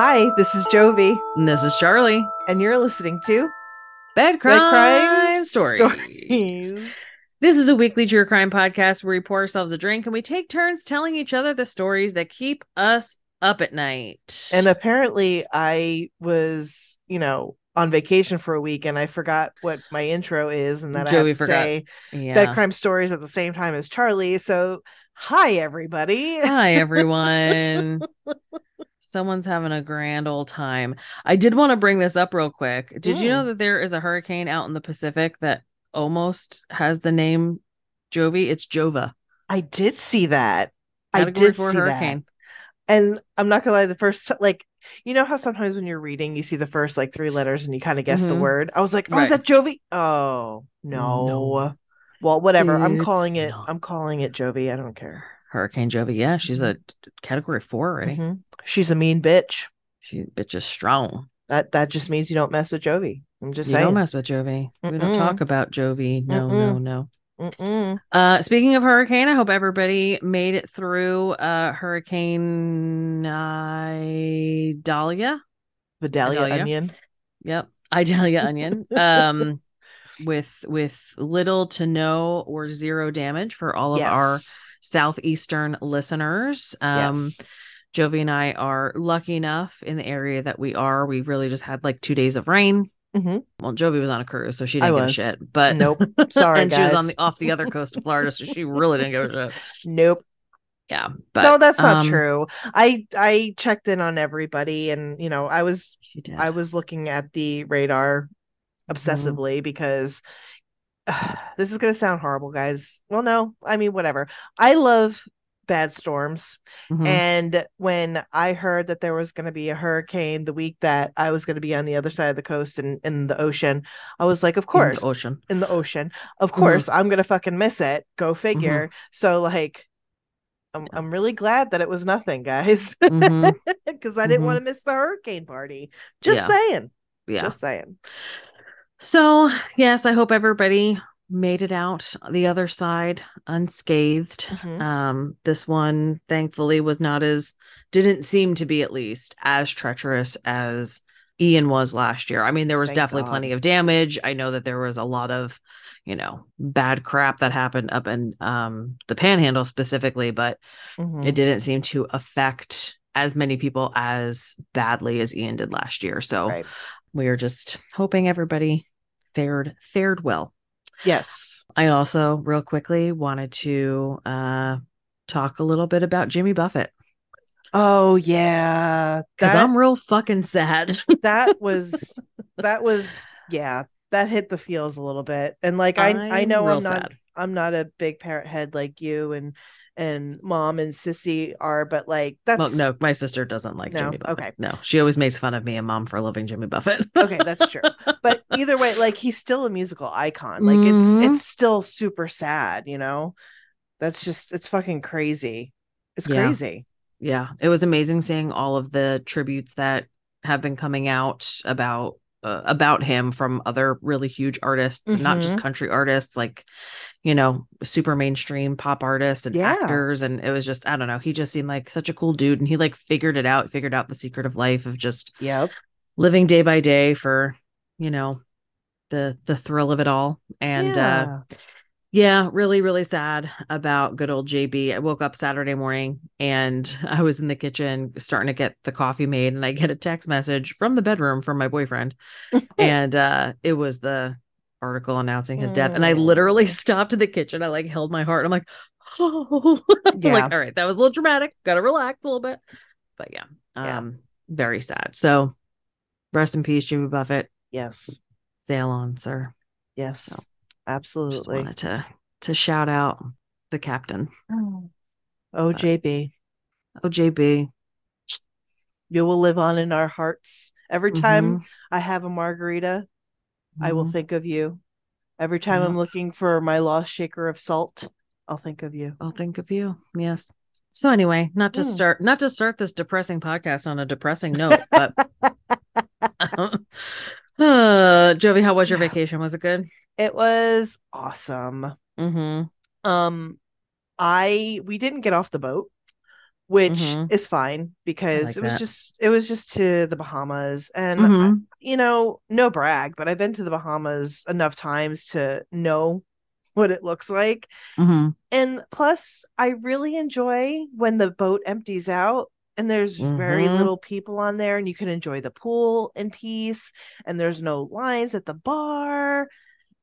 Hi, this is Jovie, And this is Charlie. and you're listening to Bed crime, Crime stories. Stories. This is a weekly true crime podcast where we pour ourselves a drink and we take turns telling each other the stories that keep us up at night. And apparently, I was, you know, on vacation for a week, and I forgot what my intro is, and that I Joey have to forgot. say yeah. bed crime stories at the same time as Charlie. So, hi everybody. Hi everyone. Someone's having a grand old time. I did want to bring this up real quick. Did you know Mm. that there is a hurricane out in the Pacific that almost has the name Jovie? It's Jova. I did see that. I did see hurricane. that, and I'm not gonna lie. The first, like, you know how sometimes when you're reading, you see the first like three letters, and you kind of guess the Mhm. word. I was like, oh, is that Jovie? Oh no. No. Well, whatever. I'm calling it. not. I'm calling it Jovie. I don't care. Hurricane Jovie. Yeah, she's a Mm-hmm. category four already. Mhm. She's a mean bitch. She bitch is strong. That that just means you don't mess with Jovie. I'm just you saying. don't mess with Jovie. We don't talk about Jovie. No, no, no. Mm-mm. Uh speaking of hurricane, I hope everybody made it through uh Hurricane Idalia. Vidalia Vidalia. onion. Yep. Idalia onion. Um with with little to no or zero damage for all of our southeastern listeners. Um yes. Jovie and I are lucky enough in the area that we are. We really just had like two days of rain. Mhm. Well, Jovie was on a cruise, so she didn't give a shit. But Nope. Sorry, and she was on the off the other coast of Florida, so she really didn't give a shit. Nope. Yeah, but no, that's not um, true. I I checked in on everybody, and you know, I was I was looking at the radar Mm-hmm. obsessively because this is going to sound horrible, guys. Well, no, I mean, whatever. I love bad storms. Mhm. And when I heard that there was going to be a hurricane the week that I was going to be on the other side of the coast and in the ocean, I was like, of In the course, ocean. in the ocean, of Mm-hmm. course, I'm going to fucking miss it. Go figure. So, like, I'm, I'm really glad that it was nothing, guys, because I didn't want to miss the hurricane party. Just Yeah. saying. Yeah. Just saying. So yes, I hope everybody made it out the other side unscathed. Mhm. Um, this one thankfully was not as didn't seem to be at least as treacherous as Ian was last year. I mean, there was Thank definitely God. plenty of damage. I know that there was a lot of, you know, bad crap that happened up in um the panhandle specifically, but Mhm. it didn't seem to affect as many people as badly as Ian did last year. So Right. we are just hoping everybody fared fared well. Yes. I also real quickly wanted to uh talk a little bit about Jimmy Buffett Oh yeah. because I'm real fucking sad. that was that was yeah. That hit the feels a little bit. And like I I I'm know I'm not sad. I'm not a big parrot head like you and and mom and sissy are, but like that's Well, no, my sister doesn't like No? Jimmy Buffett. Okay. No, she always makes fun of me and mom for loving Jimmy Buffett. okay, that's true. But either way, like he's still a musical icon. Like Mhm. it's it's still super sad, you know? That's just it's fucking crazy. It's Yeah. crazy. yeah, it was amazing seeing all of the tributes that have been coming out about uh, about him from other really huge artists, not just Mhm. country artists, like you know, super mainstream pop artists and Yeah. actors. And it was just, I don't know, he just seemed like such a cool dude, and he like figured it out, figured out the secret of life of just Yep. living day by day for you know the the thrill of it all. And uh yeah. yeah, really, really sad about good old JB. I woke up Saturday morning and I was in the kitchen starting to get the coffee made, and I get a text message from the bedroom from my boyfriend. and uh it was the article announcing his death. And I literally Mm. stopped in the kitchen. I like held my heart. I'm like, oh I'm Yeah. like, all right, that was a little dramatic. Gotta relax a little bit. But yeah, Yeah. um, very sad. So rest in peace, Jimmy Buffett. yes. Sail on, sir. Yes. So, Just Absolutely. wanted to to shout out the captain. Oh, JB, Oh, JB. you will live on in our hearts. Every time Mhm, I have a margarita, I will mhm. think of you. Every time I'm looking for my lost shaker of salt, I'll think of you. I'll think of you. Yes. So anyway, not to Mm. start not to start this depressing podcast on a depressing note, but uh Jovie, how was your Yeah. vacation? Was it good? It was awesome. Mm-hmm. Um, I we didn't get off the boat. Which Mhm. is fine because like it was that. just it was just to the Bahamas and Mhm. you know, no brag, but I've been to the Bahamas enough times to know what it looks like. Mhm. And plus, I really enjoy when the boat empties out and there's very Mhm. little people on there and you can enjoy the pool in peace and there's no lines at the bar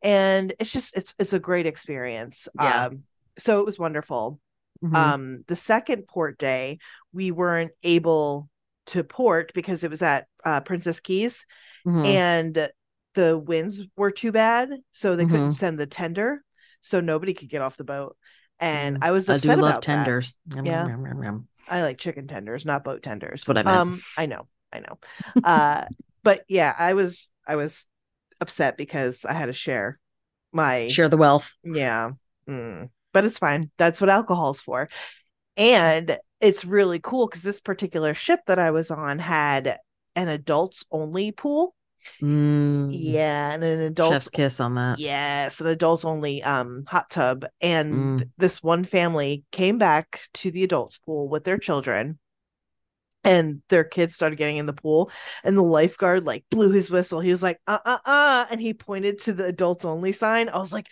and it's just it's it's a great experience. Yeah. Um so it was wonderful. Mhm. Um the second port day, we weren't able to port because it was at uh, Princess Cays Mhm. and the winds were too bad, so they couldn't Mhm. send the tender, so nobody could get off the boat. And Mm. I was I do love tenders. Yum, Yeah. yum, yum. I like chicken tenders, not boat tenders. That's what I meant. Um, I know, I know. uh, but yeah, I was I was upset because I had to share my Share the wealth. yeah. Mm. But it's fine. That's what alcohol's for. And it's really cool because this particular ship that I was on had an adults only pool. Mm. Yeah, and an adult Chef's kiss on that. Yes, an adults only um hot tub. And Mm. this one family came back to the adults pool with their children. And their kids started getting in the pool, and the lifeguard like blew his whistle. He was like, uh uh uh, and he pointed to the adults only sign. I was like,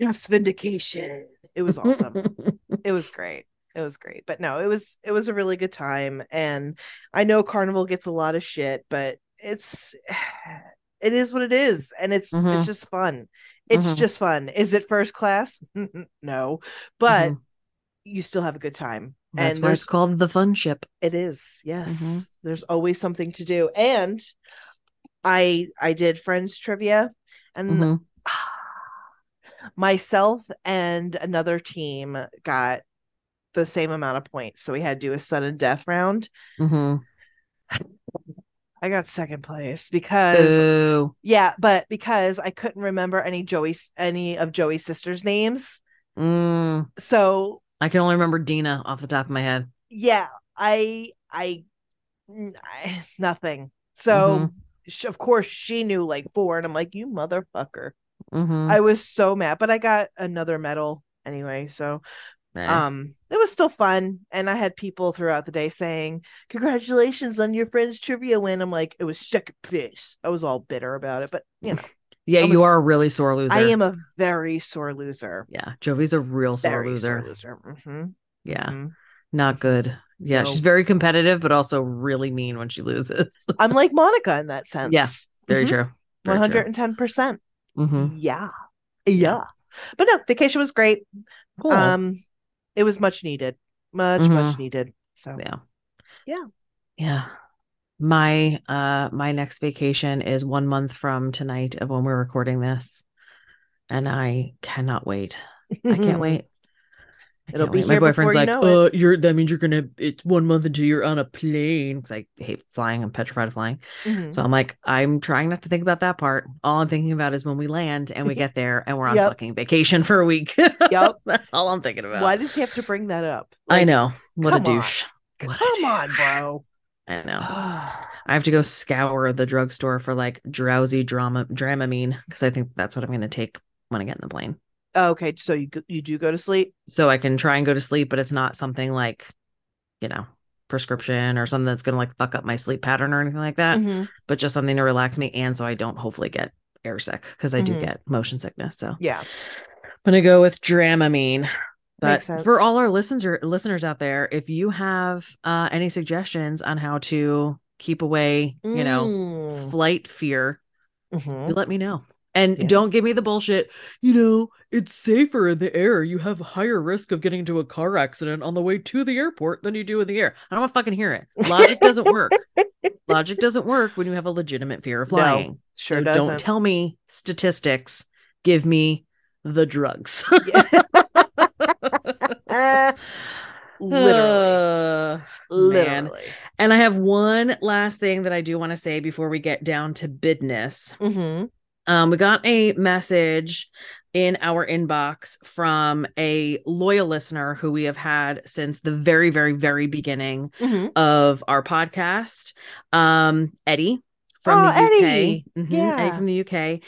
yes, vindication. It was awesome. it was great. It was great. But no, it was it was a really good time. And I know Carnival gets a lot of shit, but it's it is what it is. And it's Mhm. it's just fun. It's Mhm. just fun. Is it first class? no. But Mhm. you still have a good time. That's and why it's called the fun ship. it is. Yes. Mhm. There's always something to do. And I I did friends trivia and Mhm. Myself and another team got the same amount of points. So we had to do a sudden death round. Mhm. I got second place because yeah, but because I couldn't remember any Joey any of Joey's sisters' names. Mm. So I can only remember Dina off the top of my head. yeah, I I, I nothing. So Mhm. sh- of course she knew like four, and I'm like, you motherfucker. Mhm. I was so mad, but I got another medal anyway. So Nice. um it was still fun and i had people throughout the day saying congratulations on your friend's trivia win i'm like it was second place i was all bitter about it but you know yeah, I you are a really sore loser. i am a very sore loser Yeah, Jovie's a real sore very loser. sore loser Mhm, Yeah, mhm. not good. Yeah, No. she's very competitive, but also really mean when she loses. i'm like monica in that sense Yeah, very Mhm. true. Very true. 110% Mhm. yeah yeah but no vacation was great Cool. um it was much needed much much Mhm. needed so yeah. Yeah. Yeah. My uh my next vacation is one month from tonight of when we're recording this. And I cannot wait. I can't wait. It'll be. My boyfriend's you like, know uh, you're that means you're gonna it's one month until you're on a plane. Because I hate flying, I'm petrified of flying. Mhm. So I'm like, I'm trying not to think about that part. All I'm thinking about is when we land and we get there and we're on Yep. fucking vacation for a week. Yep. That's all I'm thinking about. why does he have to bring that up I know. What a come on. douche. What a come on bro I know. I have to go scour the drugstore for like drowsy drama Dramamine because I think that's what I'm going to take when I get in the plane. Okay so you you do go to sleep So I can try and go to sleep, but it's not something like, you know, prescription or something that's going to like fuck up my sleep pattern or anything like that, Mhm. but just something to relax me. And so I don't hopefully get air sick because I do Mhm. get motion sickness. So yeah I'm going to go with Dramamine. But for all our listeners listeners out there, if you have uh, any suggestions on how to keep away, you know, Mm. flight fear, Mhm. you let me know. And Yeah. don't give me the bullshit. You know, it's safer in the air. You have higher risk of getting into a car accident on the way to the airport than you do in the air. I don't want to fucking hear it. Logic doesn't work. Logic doesn't work when you have a legitimate fear of flying. sure So doesn't don't tell me statistics. Give me the drugs. Literally Uh, literally And I have one last thing that I do want to say before we get down to business. Mhm. Um, we got a message in our inbox from a loyal listener who we have had since the very, very, very beginning Mhm. of our podcast. Um, Eddie from Oh, the UK. Eddie. Mhm, Yeah. Eddie from the UK.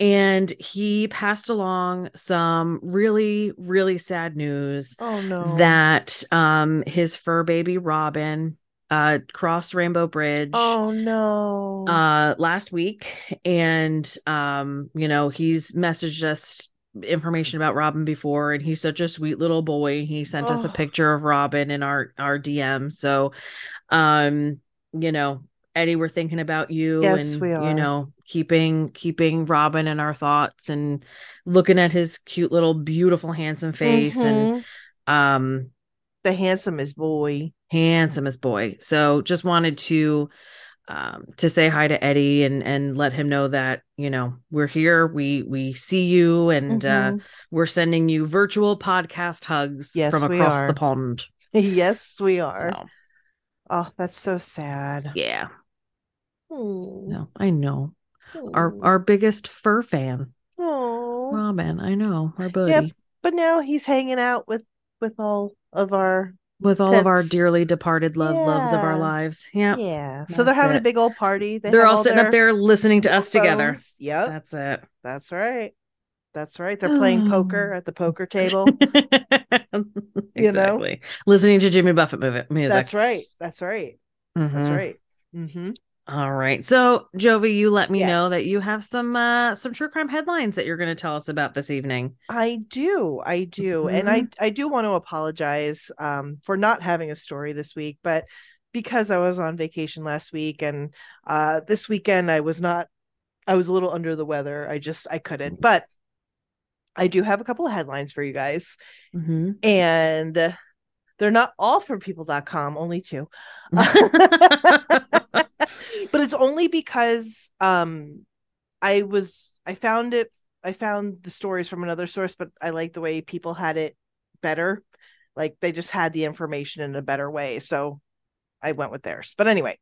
and he passed along some really really sad news Oh no. that um his fur baby Robin uh crossed Rainbow Bridge Oh no. uh last week and um you know he's messaged us information about Robin before and he's such a sweet little boy he sent us a Oh. picture of Robin in our our DM so um you know Eddie we're thinking about you Yes, and you know keeping keeping Robin in our thoughts and looking at his cute little beautiful handsome face and Mhm. um the handsomest boy. handsomest boy. So just wanted to um to say hi to Eddie and and let him know that, you know, we're here. We we see you and uh Mhm. we're sending you virtual podcast hugs Yes, from across the pond. yes, we are. So, Oh, that's so sad. yeah. Oh. No, I know. Our our biggest fur fan, Oh. Robin. I know, our buddy. Yep. But now he's hanging out with with all of our With all of our dearly departed love loves of our lives. Yeah. yeah. So they're having it. a big old party. They are all sitting up there listening to us together. phones. Yep. That's it. That's right. That's right. They're playing poker at the poker table. exactly. Listening to Jimmy Buffett movie music. That's right. That's right. That's Mhm. right. Mm-hmm. All right. So, Jovie, you let me know that you have some uh some true crime headlines that you're going to tell us about this evening. I do. I do. And I Mm-hmm. I do want to apologize um for not having a story this week, but because I was on vacation last week and uh this weekend I was not I was a little under the weather. I just I couldn't. But I do have a couple of headlines for you guys. Mm-hmm. And they're not all from people.com, only two. but it's only because um I was I found it I found the stories from another source, but I like the way people had it better. Like they just had the information in a better way. So I went with theirs. But anyway,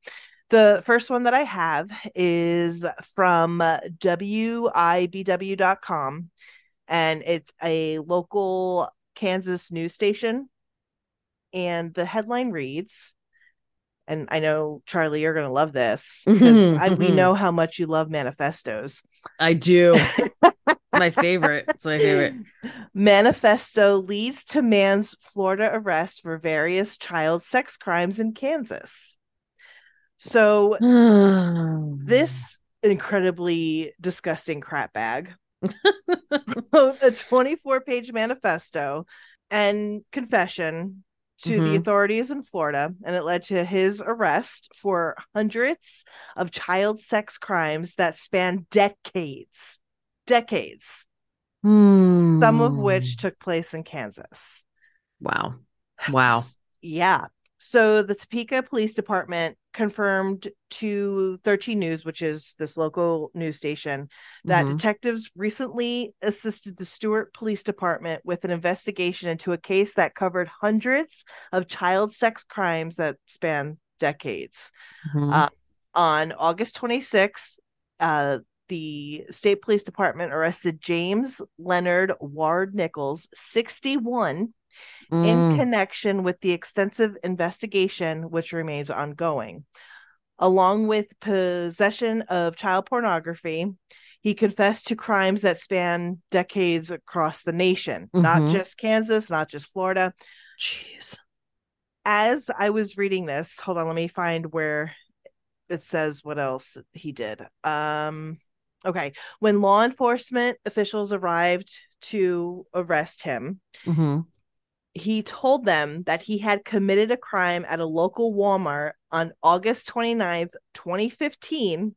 the first one that I have is from WIBW.com and it's a local Kansas news station. And the headline reads, and I know Charlie, you're gonna love this because I we Mhm. know how much you love manifestos. I do. my favorite. It's my favorite. Manifesto leads to man's Florida arrest for various child sex crimes in Kansas. So this incredibly disgusting crap bag a 24 page manifesto and confession to the Mhm. authorities in Florida, and it led to his arrest for hundreds of child sex crimes that span decades. Decades, some of Hmm. which took place in Kansas. Wow. Wow. Yeah. So the Topeka Police Department confirmed to 13 News, which is this local news station, that Mhm. detectives recently assisted the Stewart Police Department with an investigation into a case that covered hundreds of child sex crimes that span decades. Mhm. Uh, On August 26th, uh, the state police department arrested James Leonard Ward Nichols, 61, in Mm. connection with the extensive investigation which remains ongoing. Along with possession of child pornography, he confessed to crimes that span decades across the nation, not Mhm. just Kansas, not just Florida. Jeez. As I was reading this, hold on, let me find where it says what else he did. Um okay, when law enforcement officials arrived to arrest him, Mhm. He told them that he had committed a crime at a local Walmart on August 29th, 2015,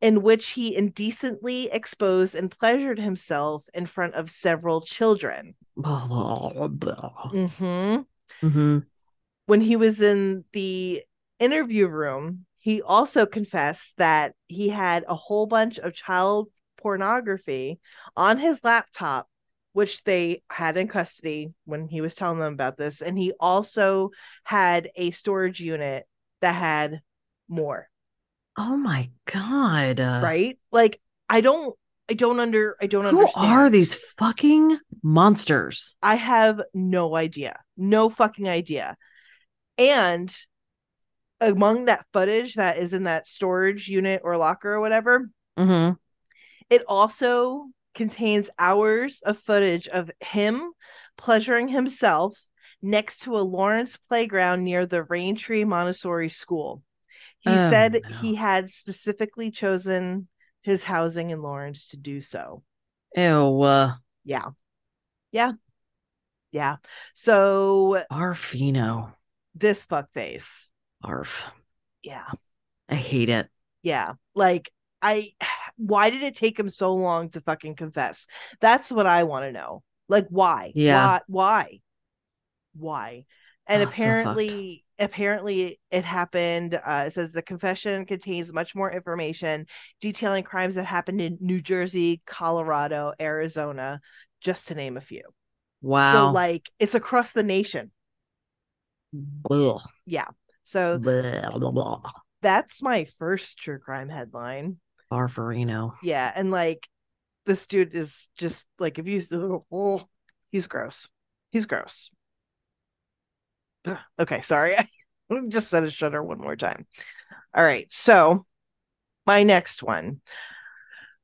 in which he indecently exposed and pleasured himself in front of several children. Blah, blah, blah. hmm Mhm. When he was in the interview room, he also confessed that he had a whole bunch of child pornography on his laptop which they had in custody when he was telling them about this. And he also had a storage unit that had more, Oh my god. Right? Like, I don't, I don't under, I don't Who understand. are these fucking monsters? I have no idea, no fucking idea. And among that footage that is in that storage unit or locker or whatever, Mhm. It also contains hours of footage of him pleasuring himself next to a Lawrence playground near the Raintree Montessori School. He Oh, said no. he had specifically chosen his housing in Lawrence to do so. Ew. Uh, Yeah. Yeah. Yeah. So Arfino. this fuckface. Arf. Yeah. I hate it. Yeah. Like I why did it take him so long to fucking confess? That's what I want to know. Like why? Yeah. Why why? And Oh, it's so apparently apparently it happened uh it says the confession contains much more information detailing crimes that happened in New Jersey, Colorado, Arizona, just to name a few. Wow. So like it's across the nation. Ugh. Yeah. So Blah, blah, blah. that's my first true crime headline. Arfarino. Yeah, and like this dude is just like if you oh, he's gross. He's gross. Okay, sorry. I just said a shudder one more time. All right. So my next one.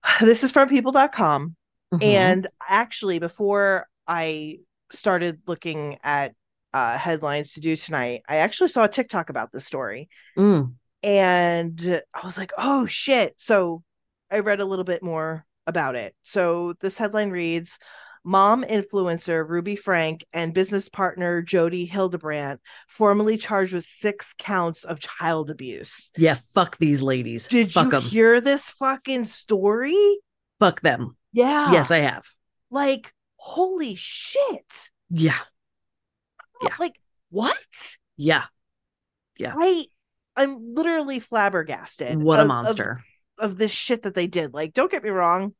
This is from people.com. Mhm. And actually, before I started looking at uh, headlines to do tonight, I actually saw a TikTok about this story Mm. And I was like, oh shit. So I read a little bit more about it. So this headline reads Mom influencer Ruby Franke and business partner Jodi Hildebrandt formally charged with six counts of child abuse. Yeah, fuck these ladies. Did fuck you them. hear this fucking story? Fuck them. Yeah. Yes, I have. like holy shit. Yeah. Yeah. Like what? Yeah. Yeah. I I'm literally flabbergasted. What a of- of- monster. of this shit that they did. Like, don't get me wrong.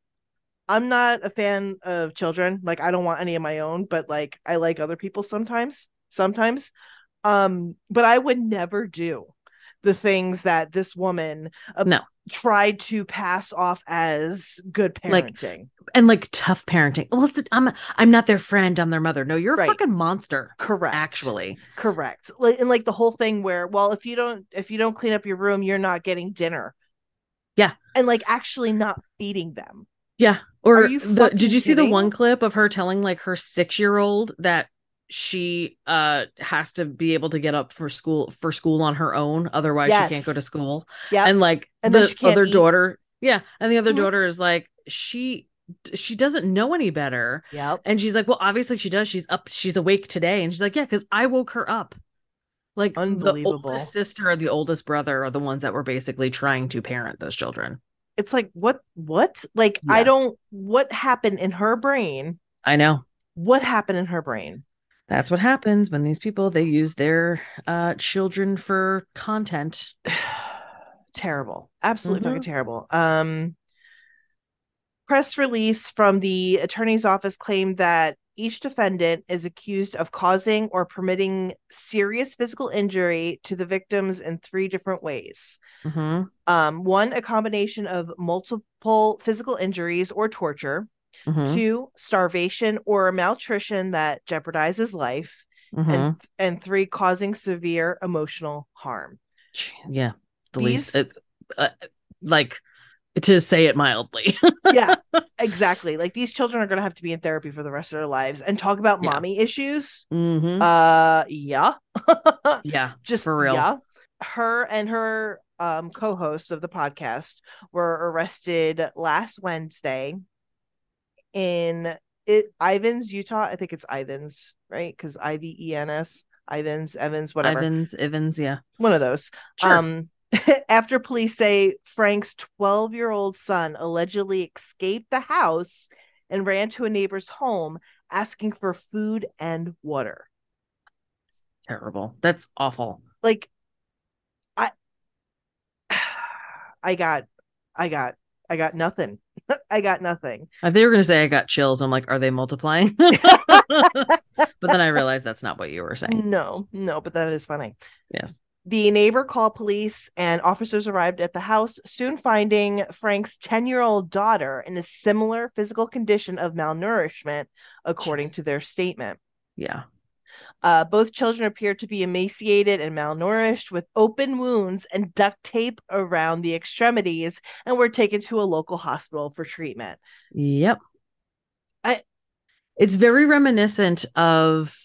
I'm not a fan of children. Like, I don't want any of my own, but like I like other people sometimes. Sometimes. Um, but I would never do the things that this woman uh, No. tried to pass off as good Like, parenting. and like tough parenting. Well, it's, I'm I'm not their friend. I'm their mother. No, you're a fucking monster. Correct. Actually, Correct. Like and like the whole thing where, well, if you don't if you don't clean up your room, you're not getting dinner. Yeah. And like actually not feeding them. yeah. Or the, did you see the one clip of her telling like her six year old that she uh has to be able to get up for school for school on her own, otherwise she can't go to school. Yeah. And like And the other eat. daughter, yeah, and the other Mhm. daughter is like she she doesn't know any better. yeah And she's like, well, obviously she does. She's up. She's awake today. And she's like, yeah, because I woke her up. Like the Unbelievable. oldest sister or the oldest brother are the ones that were basically trying to parent those children. it's like what what like i don't what happened in her brain I know. what happened in her brain That's what happens when these people they use their uh children for content. terrible absolutely fucking Mhm. terrible um press release from the attorney's office claimed that each defendant is accused of causing or permitting serious physical injury to the victims in three different ways Mhm. um one a combination of multiple physical injuries or torture Mhm. two starvation or malnutrition that jeopardizes life Mhm. and and three causing severe emotional harm yeah, the least it, uh, like to say it mildly. yeah exactly like these children are going to have to be in therapy for the rest of their lives and talk about Yeah. mommy issues Mhm. uh yeah yeah, just for real. yeah her and her um co-hosts of the podcast were arrested last wednesday in it ivans utah i think it's ivans right because i-v-e-n-s ivans evans whatever Ivans, Ivans, yeah. one of those Sure. um after police say franke's 12 year old son allegedly escaped the house and ran to a neighbor's home asking for food and water Terrible. That's awful. like i i got i got i got nothing i got nothing you were going to say I got chills. I'm like, are they multiplying? but then I realized that's not what you were saying. no no but that is funny Yes. the neighbor called police and officers arrived at the house soon finding franke's 10 year old daughter in a similar physical condition of malnourishment according Jeez. to their statement Yeah. Uh, both children appeared to be emaciated and malnourished with open wounds and duct tape around the extremities and were taken to a local hospital for treatment. Yep. I- it's very reminiscent of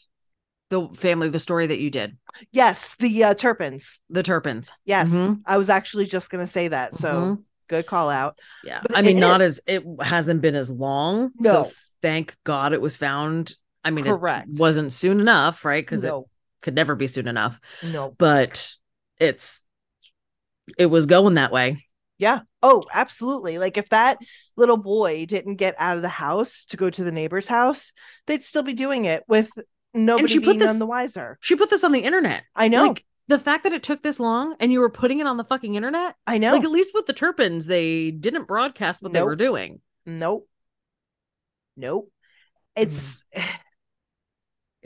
the family, the story that you did, Yes, the uh, Turpins. the Turpins. Yes, Mhm. I was actually just going to say that. So Mhm. good call out. Yeah. But I mean, it- not as it hasn't been as long. No. So thank God it was found. I mean, Correct. it wasn't soon enough, right? Because it could never be soon enough. no. But it's it was going that way. Yeah. Oh, absolutely. Like if that little boy didn't get out of the house to go to the neighbor's house, they'd still be doing it with nobody and she put this- none the wiser. She put this on the internet. I know. Like the fact that it took this long and you were putting it on the fucking internet. I know. Like at least with the Turpins, they didn't broadcast what they were doing. nope. Nope. Mm-hmm. It's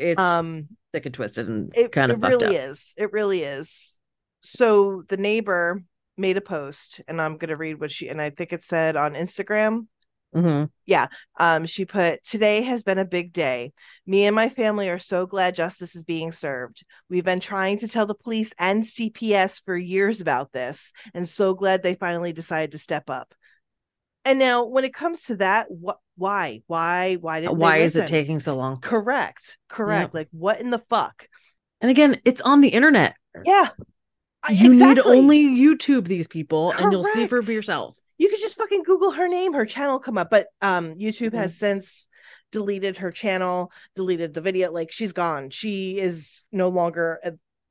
It's um sick and twisted and it, kind of it really up. is. It really is. So the neighbor made a post and I'm gonna read what she and I think it said on Instagram. Mhm. Yeah. Um, she put, Today has been a big day. Me and my family are so glad justice is being served. We've been trying to tell the police and CPS for years about this, and so glad they finally decided to step up. And now, when it comes to that, what, why, why, why didn't Why is it taking so long? Correct, correct. Yep. Like, what in the fuck? And again, it's on the internet. Yeah, You need only YouTube these people and you'll see for yourself. you could just fucking google her name her channel come up but um youtube has since deleted her channel deleted the video like she's gone she is no longer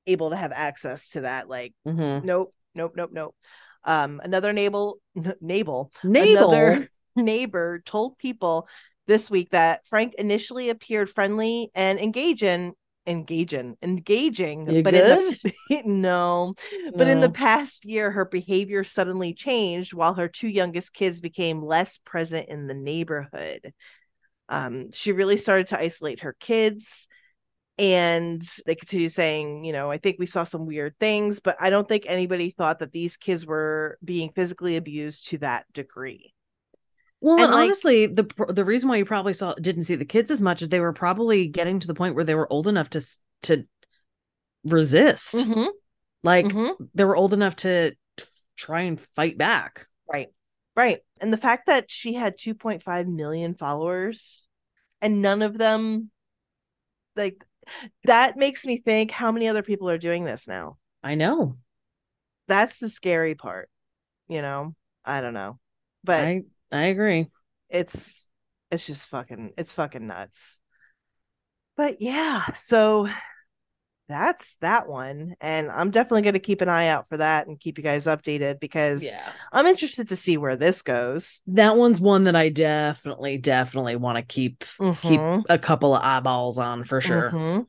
able to have access to that like Mhm. nope nope nope nope um another neighbor neighbor Navel. another neighbor told people this week that franke initially appeared friendly and engaging engaging engaging You but in the no but in the past year, her behavior suddenly changed while her two youngest kids became less present in the neighborhood. Um, she really started to isolate her kids. And they continue saying, you know, I think we saw some weird things, but I don't think anybody thought that these kids were being physically abused to that degree. Well, And, and like- honestly, the the reason why you probably saw didn't see the kids as much is they were probably getting to the point where they were old enough to to resist. Mhm, Like mhm. they were old enough to try and fight back. Right. Right. And the fact that she had 2.5 million followers and none of them like that makes me think how many other people are doing this now. I know. That's the scary part. You know, I don't know. But I I agree. it's it's just fucking it's fucking nuts. But yeah, so that's that one and I'm definitely going to keep an eye out for that and keep you guys updated because Yeah. I'm interested to see where this goes. That one's one that I definitely definitely want to keep keep Mhm. a couple of eyeballs on for sure. Mhm.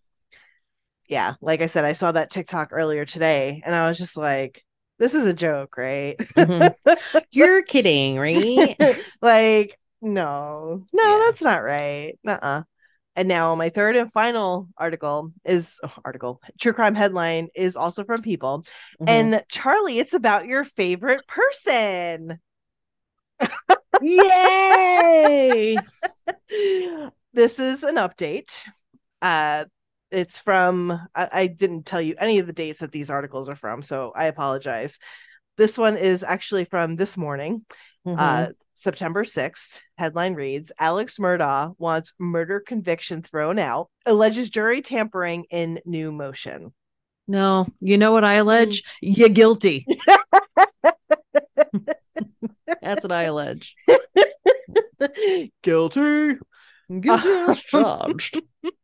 Yeah, like I said, I saw that TikTok earlier today, and I was just like, "This is a joke, right?" Mhm. You're kidding, right? like, no, no, Yeah. that's not right. Uh-uh. And now my third and final article is oh, article true crime headline is also from People, Mhm. and Charlie, it's about your favorite person. yay! this is an update. Uh, it's from, I, I didn't tell you any of the dates that these articles are from, so I apologize. This one is actually from this morning, Mhm. uh, September 6th. Headline reads Alex Murdaugh wants murder conviction thrown out, alleges jury tampering in new motion. no, you know what I Mm. allege? You're guilty. That's what I allege. Guilty. Guilty as charged.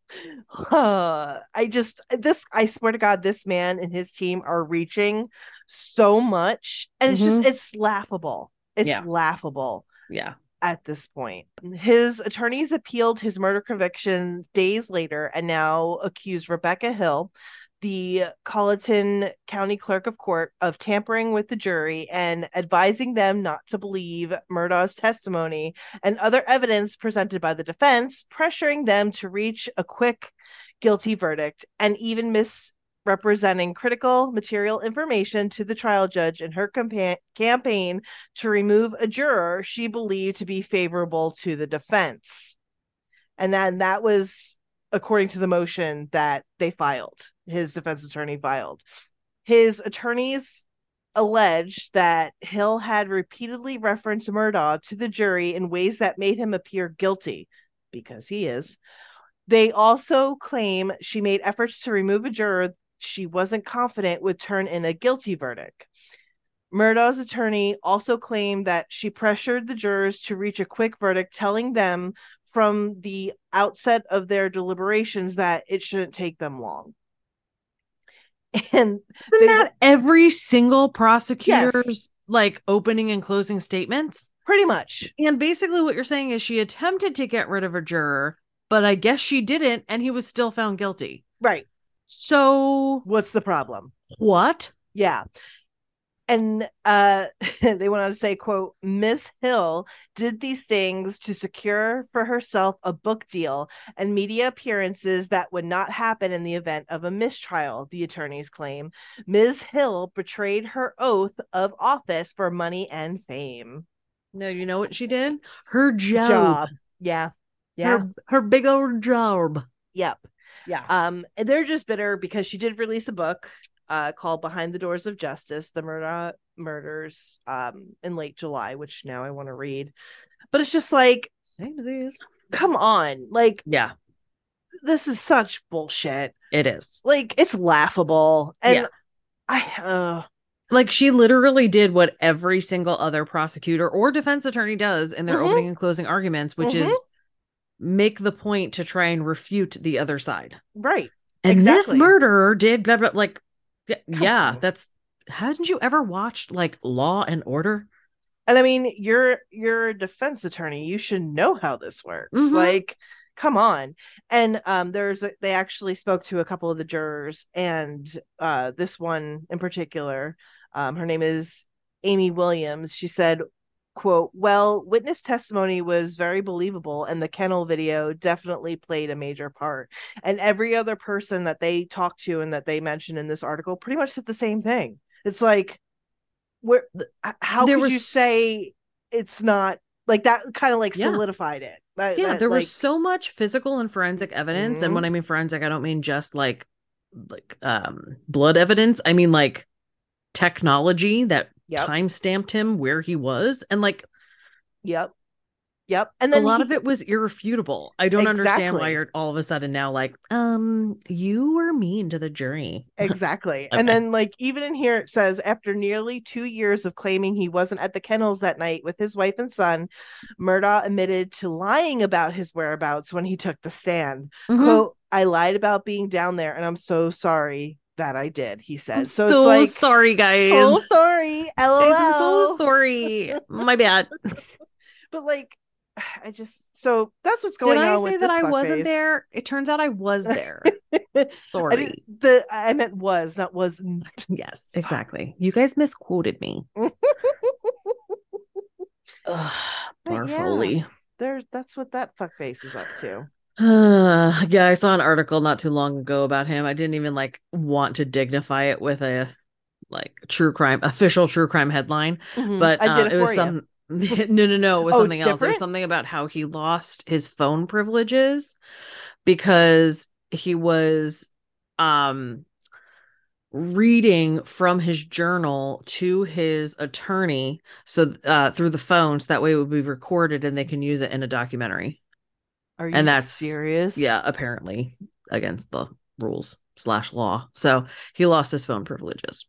Uh, I just this I swear to God, this man and his team are reaching so much, and it's just it's laughable. It's Yeah. laughable Yeah. at this point. His attorneys appealed his murder conviction days later and now accuse Rebecca Hill, the Colleton County Clerk of Court, of tampering with the jury and advising them not to believe Murdaugh's testimony and other evidence presented by the defense, pressuring them to reach a quick guilty verdict and even misrepresenting critical material information to the trial judge in her campa- campaign to remove a juror she believed to be favorable to the defense. And then that was according to the motion that they filed, his defense attorney filed. His attorneys allege that Hill had repeatedly referenced Murdaugh to the jury in ways that made him appear guilty, because he is. They also claim she made efforts to remove a juror she wasn't confident would turn in a guilty verdict. Murdaugh's attorney also claimed that she pressured the jurors to reach a quick verdict, telling them from the outset of their deliberations that it shouldn't take them long. And Isn't that every single prosecutor's Yes. like opening and closing statements? pretty much, And basically, what you're saying is she attempted to get rid of a juror, but I guess she didn't, and he was still found guilty. right. So, What's the problem? what? Yeah. And uh they went on to say, quote, Miss Hill did these things to secure for herself a book deal and media appearances that would not happen in the event of a mistrial, the attorneys claim. Ms. Hill betrayed her oath of office for money and fame. No, you know what she did? Her job. Job. Yeah. Yeah. Her, her big old job. Yep. Yeah. Um, they're just bitter because she did release a book uh called Behind the Doors of Justice, the Murdaugh murders um in late July, which now I want to read. But it's just like, Same these. come on, like Yeah, this is such bullshit. it is. Like it's laughable. And Yeah. I uh Like she literally did what every single other prosecutor or defense attorney does in their Mhm. opening and closing arguments, which is Mhm. make the point to try and refute the other side. right. And this murderer did blah, blah, like yeah, on. that's hadn't you ever watched like Law and Order? And I mean, you're you're a defense attorney. You should know how this works. Mhm. Like, come on. And um, there's a, they actually spoke to a couple of the jurors, and uh, this one in particular, um, her name is Amy Williams. She said, "quote Well, witness testimony was very believable, and the kennel video definitely played a major part. And every other person that they talked to and that they mentioned in this article pretty much said the same thing. It's like." where how There could was you say it's not like that kind of like Yeah. solidified it That- Yeah, that, there like, was so much physical and forensic evidence. And Mhm. when I mean forensic, I don't mean just like like um blood evidence. I mean like technology that Yep. time stamped him where he was. And like yep yep and then a lot he- of it was irrefutable. I don't understand why you're all of a sudden now like, um, you were mean to the jury. exactly and then like even in here it says after nearly two years of claiming he wasn't at the kennels that night with his wife and son murdaugh admitted to lying about his whereabouts when he took the stand Mhm. quote i lied about being down there and i'm so sorry that i did he says so, so, it's like sorry, guys. so sorry lol Guys, I'm so sorry. My bad. but like i just so that's what's going on. Did I on say that I wasn't fuckface. there? It turns out I was there. Sorry. didn't- the i meant was not was Yes, exactly. You guys misquoted me. Ugh, But yeah. There that's what that fuckface is up to Uh, yeah, I saw an article not too long ago about him. I didn't even like want to dignify it with a like true crime official true crime headline, Mhm. but uh, it, it, was some no no no it was Oh, something else. It was something about how he lost his phone privileges because he was um reading from his journal to his attorney so uh through the phone so that way it would be recorded and they can use it in a documentary are you and that's- serious? yeah apparently against the rules slash law. So he lost his phone privileges.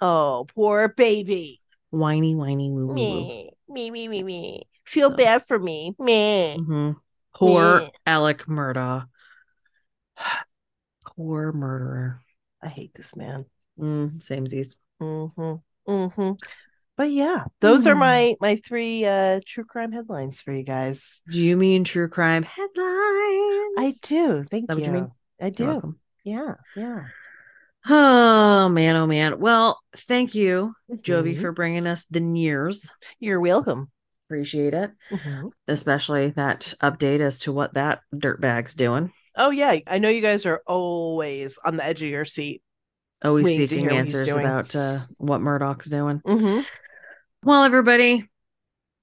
Oh poor baby. Whiny whiny woo woo me me me me me feel So. bad for me. Me Mhm. poor Meh. alec murdaugh. Poor murderer. I hate this man. Mm, samesies hmm hmm but yeah those are Hmm. my my three uh true crime headlines for you guys do you mean true crime headlines i do thank that you you mean? i do yeah yeah Oh man, oh man. Well, thank you, Jovie, Mhm. for bringing us the news. you're welcome Appreciate it, Mhm. especially that update as to what that dirtbag's doing. Oh yeah, I know you guys are always on the edge of your seat. Always seeking hear what he's answers about uh, what Murdaugh's doing. Mm-hmm. Well, everybody,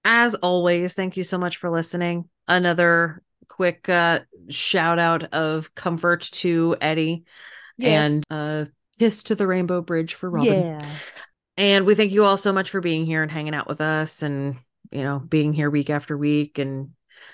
as always, thank you so much for listening. Another quick uh, shout out of comfort to Eddie Yes. and uh, kiss to the Rainbow Bridge for Robin. yeah. And we thank you all so much for being here and hanging out with us and, you know, being here week after week and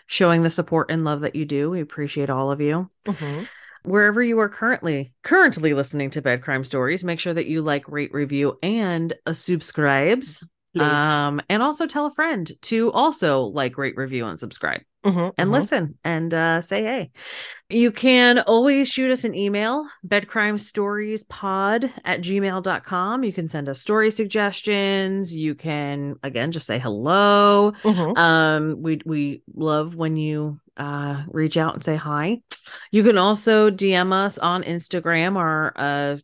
showing the support and love that you do. We appreciate all of you. Mhm. Wherever you are currently currently listening to Bed Crime Stories, make sure that you like, rate, review, and uh, subscribes. Please. Um, and also tell a friend to also like, rate, review, and subscribe Mhm, and mhm. listen and uh, say hey. You can always shoot us an email, bedcrimestoriespod at gmail.com. You can send us story suggestions. You can, again, just say hello. Mhm. Um, we we love when you uh reach out and say hi. You can also DM us on Instagram. Our uh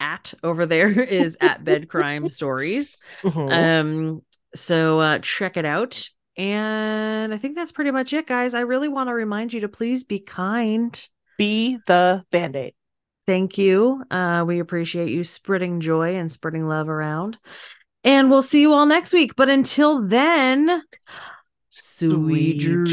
at over there is at bed crime stories. Mhm. Um, so uh, check it out. And I think that's pretty much it, guys. I really want to remind you to please be kind. Be the band aid. Thank you. Uh, we appreciate you spreading joy and spreading love around. And we'll see you all next week. But until then, sweet, dreams.